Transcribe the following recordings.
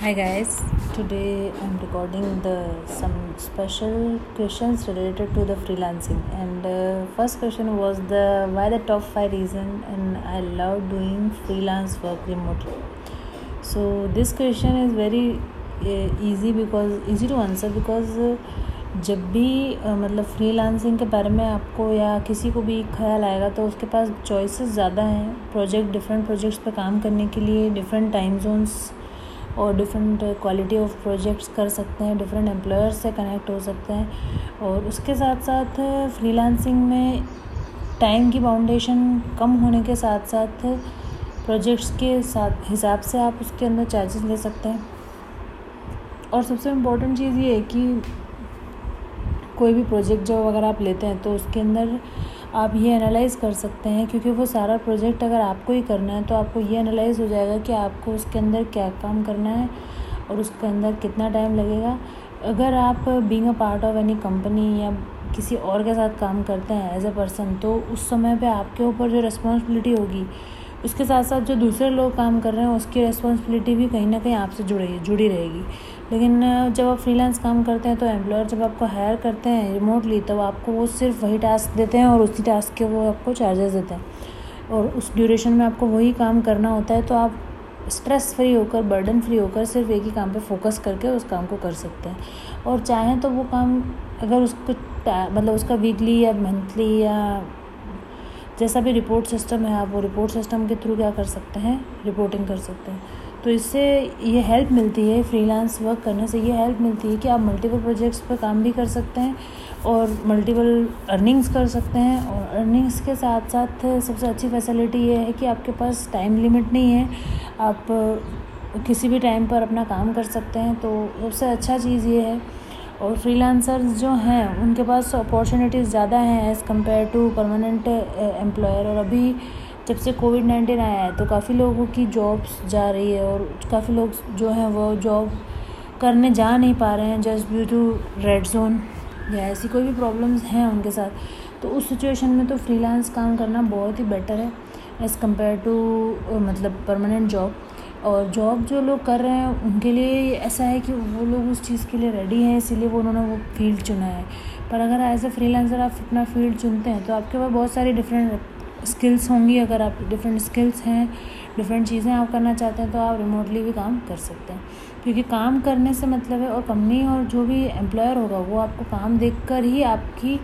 Hi guys, today I'm recording the some special questions related to the freelancing and uh, first question was the why the top 5 reason and I love doing freelance work remotely. So this question is very uh, easy because easy to answer because uh, जब भी uh, मतलब freelancing के बारे में आपको या किसी को भी ख्याल आएगा तो उसके पास चॉइसेस ज़्यादा हैं प्रोजेक्ट डिफरेंट प्रोजेक्ट्स पर काम करने के लिए डिफरेंट टाइम जोन्स और डिफरेंट क्वालिटी ऑफ़ प्रोजेक्ट्स कर सकते हैं डिफरेंट एम्प्लॉयर्स से कनेक्ट हो सकते हैं। और उसके साथ साथ फ्रीलांसिंग में टाइम की बाउंडेशन कम होने के साथ साथ प्रोजेक्ट्स के साथ, हिसाब से आप उसके अंदर चार्जेस ले सकते हैं। और सबसे इम्पोर्टेंट चीज़ ये है कि कोई भी प्रोजेक्ट जो अगर आप लेते हैं तो उसके अंदर आप ये एनालाइज़ कर सकते हैं, क्योंकि वो सारा प्रोजेक्ट अगर आपको ही करना है तो आपको ये एनालाइज़ हो जाएगा कि आपको उसके अंदर क्या काम करना है और उसके अंदर कितना टाइम लगेगा। अगर आप being a part of any company या किसी और के साथ काम करते हैं एज अ पर्सन तो उस समय पे आपके ऊपर जो रिस्पॉन्सिबिलिटी होगी उसके साथ साथ जो दूसरे लोग काम कर रहे हैं, उसकी रिस्पॉन्सिबिलिटी भी कहीं ना कहीं आपसे जुड़ी जुड़ी रहेगी। लेकिन जब आप फ्रीलांस काम करते हैं तो एम्प्लॉयर जब आपको हायर करते हैं रिमोटली तब आपको वो सिर्फ़ वही टास्क देते हैं और उसी टास्क के वो आपको चार्जेस देते हैं। और उस ड्यूरेशन में आपको वही काम करना होता है तो आप स्ट्रेस फ्री होकर बर्डन फ्री होकर सिर्फ़ एक ही काम पे फोकस करके उस काम को कर सकते हैं। और चाहें तो वो काम, अगर उसको मतलब उसका वीकली या मंथली या जैसा भी रिपोर्ट सिस्टम है, आप वो रिपोर्ट सिस्टम के थ्रू क्या कर सकते हैं? रिपोर्टिंग कर सकते हैं। तो इससे ये हेल्प मिलती है फ्रीलांस वर्क करने से ये हेल्प मिलती है कि आप मल्टीपल प्रोजेक्ट्स पर काम भी कर सकते हैं और मल्टीपल अर्निंग्स कर सकते हैं और अर्निंग्स के साथ साथ सबसे अच्छी फैसिलिटी ये है कि आपके पास टाइम लिमिट नहीं है। आप किसी भी टाइम पर अपना काम कर सकते हैं तो सबसे अच्छा चीज़ ये है और फ्रीलांसर्स जो हैं, उनके पास अपॉर्चुनिटीज़ ज़्यादा हैं as compare to permanent employer और अभी जब से कोविड नाइन्टीन आया है तो काफ़ी लोगों की जॉब्स जा रही है और काफ़ी लोग जो हैं, वो जॉब करने जा नहीं पा रहे हैं just due to red zone या ऐसी कोई भी प्रॉब्लम्स हैं उनके साथ। तो उस सिचुएशन में तो फ्रीलांस काम करना बहुत ही बेटर है एज़ कंपेयर टू मतलब परमानेंट जॉब और जॉब जो लोग कर रहे हैं, उनके लिए ऐसा है कि वो लोग उस चीज़ के लिए रेडी हैं, इसीलिए वो उन्होंने वो फ़ील्ड चुना है। पर अगर एज ए फ्रीलांसर आप अपना फ़ील्ड चुनते हैं तो आपके पास बहुत सारी डिफरेंट स्किल्स होंगी। अगर आप डिफरेंट स्किल्स हैं डिफरेंट चीज़ें आप करना चाहते हैं तो आप रिमोटली भी काम कर सकते हैं। क्योंकि काम करने से मतलब है, और कंपनी और जो भी एम्प्लॉयर होगा, वो आपको काम देख कर ही आपकी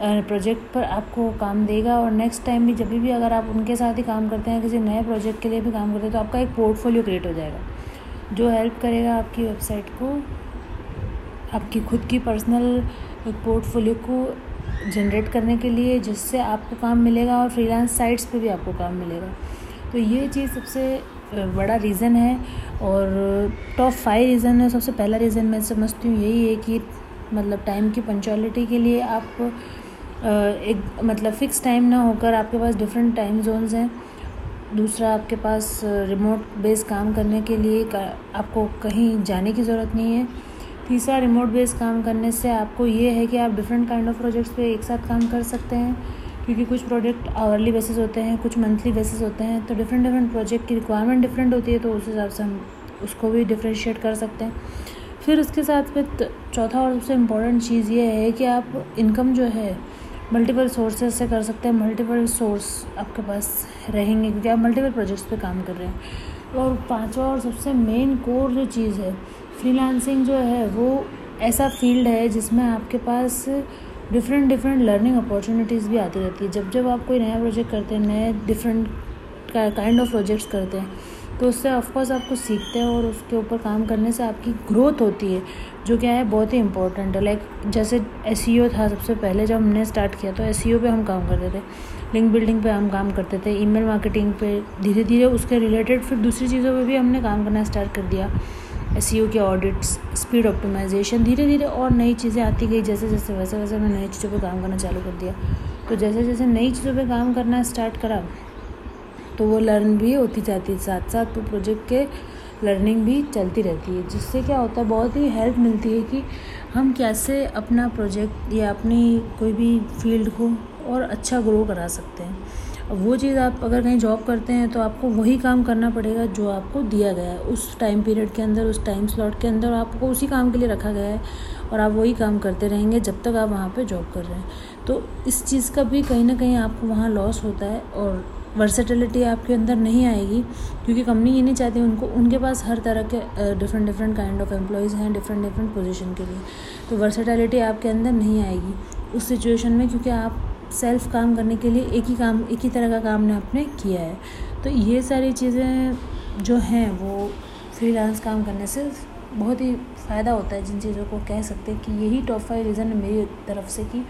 प्रोजेक्ट पर आपको काम देगा और नेक्स्ट टाइम भी जब भी अगर आप उनके साथ ही काम करते हैं, किसी नए प्रोजेक्ट के लिए भी काम करते हैं तो आपका एक पोर्टफोलियो क्रिएट हो जाएगा, जो हेल्प करेगा आपकी वेबसाइट को, आपकी खुद की पर्सनल पोर्टफोलियो को जनरेट करने के लिए, जिससे आपको काम मिलेगा और फ्रीलांस साइट्स पे भी आपको काम मिलेगा। तो ये चीज़ सबसे बड़ा रीज़न है और टॉप फाइव रीज़न है। सबसे पहला रीज़न मैं समझती हूँ यही है कि मतलब टाइम की पंचुअलिटी के लिए आप एक मतलब फ़िक्स टाइम ना होकर आपके पास डिफरेंट टाइम जोन्स हैं। दूसरा, आपके पास रिमोट बेस काम करने के लिए आपको कहीं जाने की ज़रूरत नहीं है। तीसरा रिमोट बेस काम करने से आपको ये है कि आप डिफरेंट काइंड ऑफ़ प्रोजेक्ट्स पे एक साथ काम कर सकते हैं, क्योंकि कुछ प्रोजेक्ट आवरली बेसिस होते हैं, कुछ मंथली बेसिस होते हैं तो डिफरेंट डिफरेंट प्रोजेक्ट की रिक्वायरमेंट डिफरेंट होती है तो उस हिसाब से हम उसको भी डिफ्रेंशिएट कर सकते हैं। फिर उसके साथ में चौथा और सबसे इम्पोर्टेंट चीज़ ये है कि आप इनकम जो है मल्टीपल सोर्सेज से कर सकते हैं मल्टीपल सोर्स आपके पास रहेंगे क्योंकि आप मल्टीपल प्रोजेक्ट्स पे काम कर रहे हैं। और पांचवा और सबसे मेन कोर जो चीज़ है फ्रीलांसिंग जो है, वो ऐसा फ़ील्ड है जिसमें आपके पास डिफरेंट डिफरेंट लर्निंग अपॉर्चुनिटीज़ भी आती रहती है। जब जब आप कोई नया प्रोजेक्ट करते हैं, नए डिफरेंट काइंड ऑफ़ प्रोजेक्ट्स करते हैं तो उससे ऑफकोर्स आप कुछ सीखते हैं और उसके ऊपर काम करने से आपकी ग्रोथ होती है, जो क्या है, बहुत ही इंपॉर्टेंट है। लाइक जैसे एस e था सबसे पहले जब हमने स्टार्ट किया तो एस पे हम काम करते थे। लिंक बिल्डिंग पे हम काम करते थे ईमेल मार्केटिंग पे धीरे धीरे उसके रिलेटेड फिर दूसरी चीज़ों पे भी हमने काम करना स्टार्ट कर दिया। एस के ऑडिट्स स्पीड ऑप्टिमाइजेशन धीरे धीरे और नई चीज़ें आती गई, जैसे जैसे वैसे वैसे हमने नई चीज़ों पर काम करना चालू कर दिया। तो जैसे जैसे नई चीज़ों पर काम करना स्टार्ट करा तो वो लर्न भी होती जाती है साथ साथ वो प्रोजेक्ट के लर्निंग भी चलती रहती है। जिससे क्या होता है, बहुत ही हेल्प मिलती है कि हम कैसे अपना प्रोजेक्ट या अपनी कोई भी फ़ील्ड को और अच्छा ग्रो करा सकते हैं। वो चीज़ आप अगर कहीं जॉब करते हैं तो आपको वही काम करना पड़ेगा जो आपको दिया गया है। उस टाइम पीरियड के अंदर, उस टाइम स्लॉट के अंदर आपको उसी काम के लिए रखा गया है और आप वही काम करते रहेंगे जब तक आप वहाँ पे जॉब कर रहे हैं। तो इस चीज़ का भी कहीं ना कहीं आपको वहाँ लॉस होता है और वर्सेटिलिटी आपके अंदर नहीं आएगी, क्योंकि कंपनी ये नहीं चाहती उनको, उनके पास हर तरह के different different kind of employees हैं डिफरेंट डिफरेंट पोजीशन के लिए। तो वर्सेटिलिटी आपके अंदर नहीं आएगी उस सिचुएशन में, क्योंकि आप सेल्फ काम करने के लिए एक ही काम, एक ही तरह का काम आपने किया है। तो ये सारी चीज़ें जो हैं, वो फ्रीलांस काम करने से बहुत ही फ़ायदा होता है जिन चीज़ों को कह सकते हैं कि यही टॉप फाइव रीज़न है मेरी तरफ़ से कि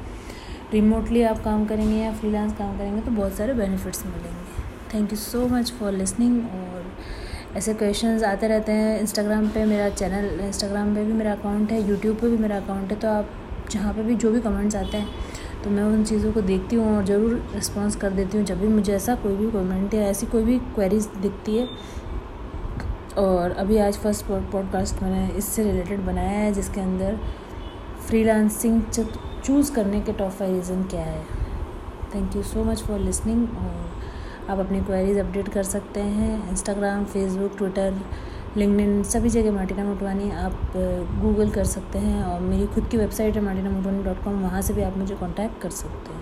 रिमोटली आप काम करेंगे या फ्रीलांस काम करेंगे तो बहुत सारे बेनिफिट्स मिलेंगे। Thank you so much for listening और ऐसे क्वेश्चंस आते रहते हैं। इंस्टाग्राम पे मेरा चैनल इंस्टाग्राम पे भी मेरा अकाउंट है यूट्यूब पे भी मेरा अकाउंट है तो आप जहाँ पे भी जो भी कमेंट्स आते हैं तो मैं उन चीज़ों को देखती हूँ और ज़रूर रिस्पॉन्स कर देती हूँ। जब भी मुझे ऐसा कोई भी कमेंट या ऐसी कोई भी क्वेरीज दिखती है, और अभी आज फ़र्स्ट पॉडकास्ट मैंने इससे रिलेटेड बनाया है, जिसके अंदर फ्रीलांसिंग चूज़ करने के टॉप फाइव रीज़न क्या है? Thank you so much for listening और आप अपनी क्वेरीज अपडेट कर सकते हैं इंस्टाग्राम फेसबुक ट्विटर लिंकडिन सभी जगह मार्टिना मोटवानी आप गूगल कर सकते हैं और मेरी खुद की वेबसाइट है मार्टिना मोटवानी डॉट कॉम वहाँ से भी आप मुझे कॉन्टैक्ट कर सकते हैं।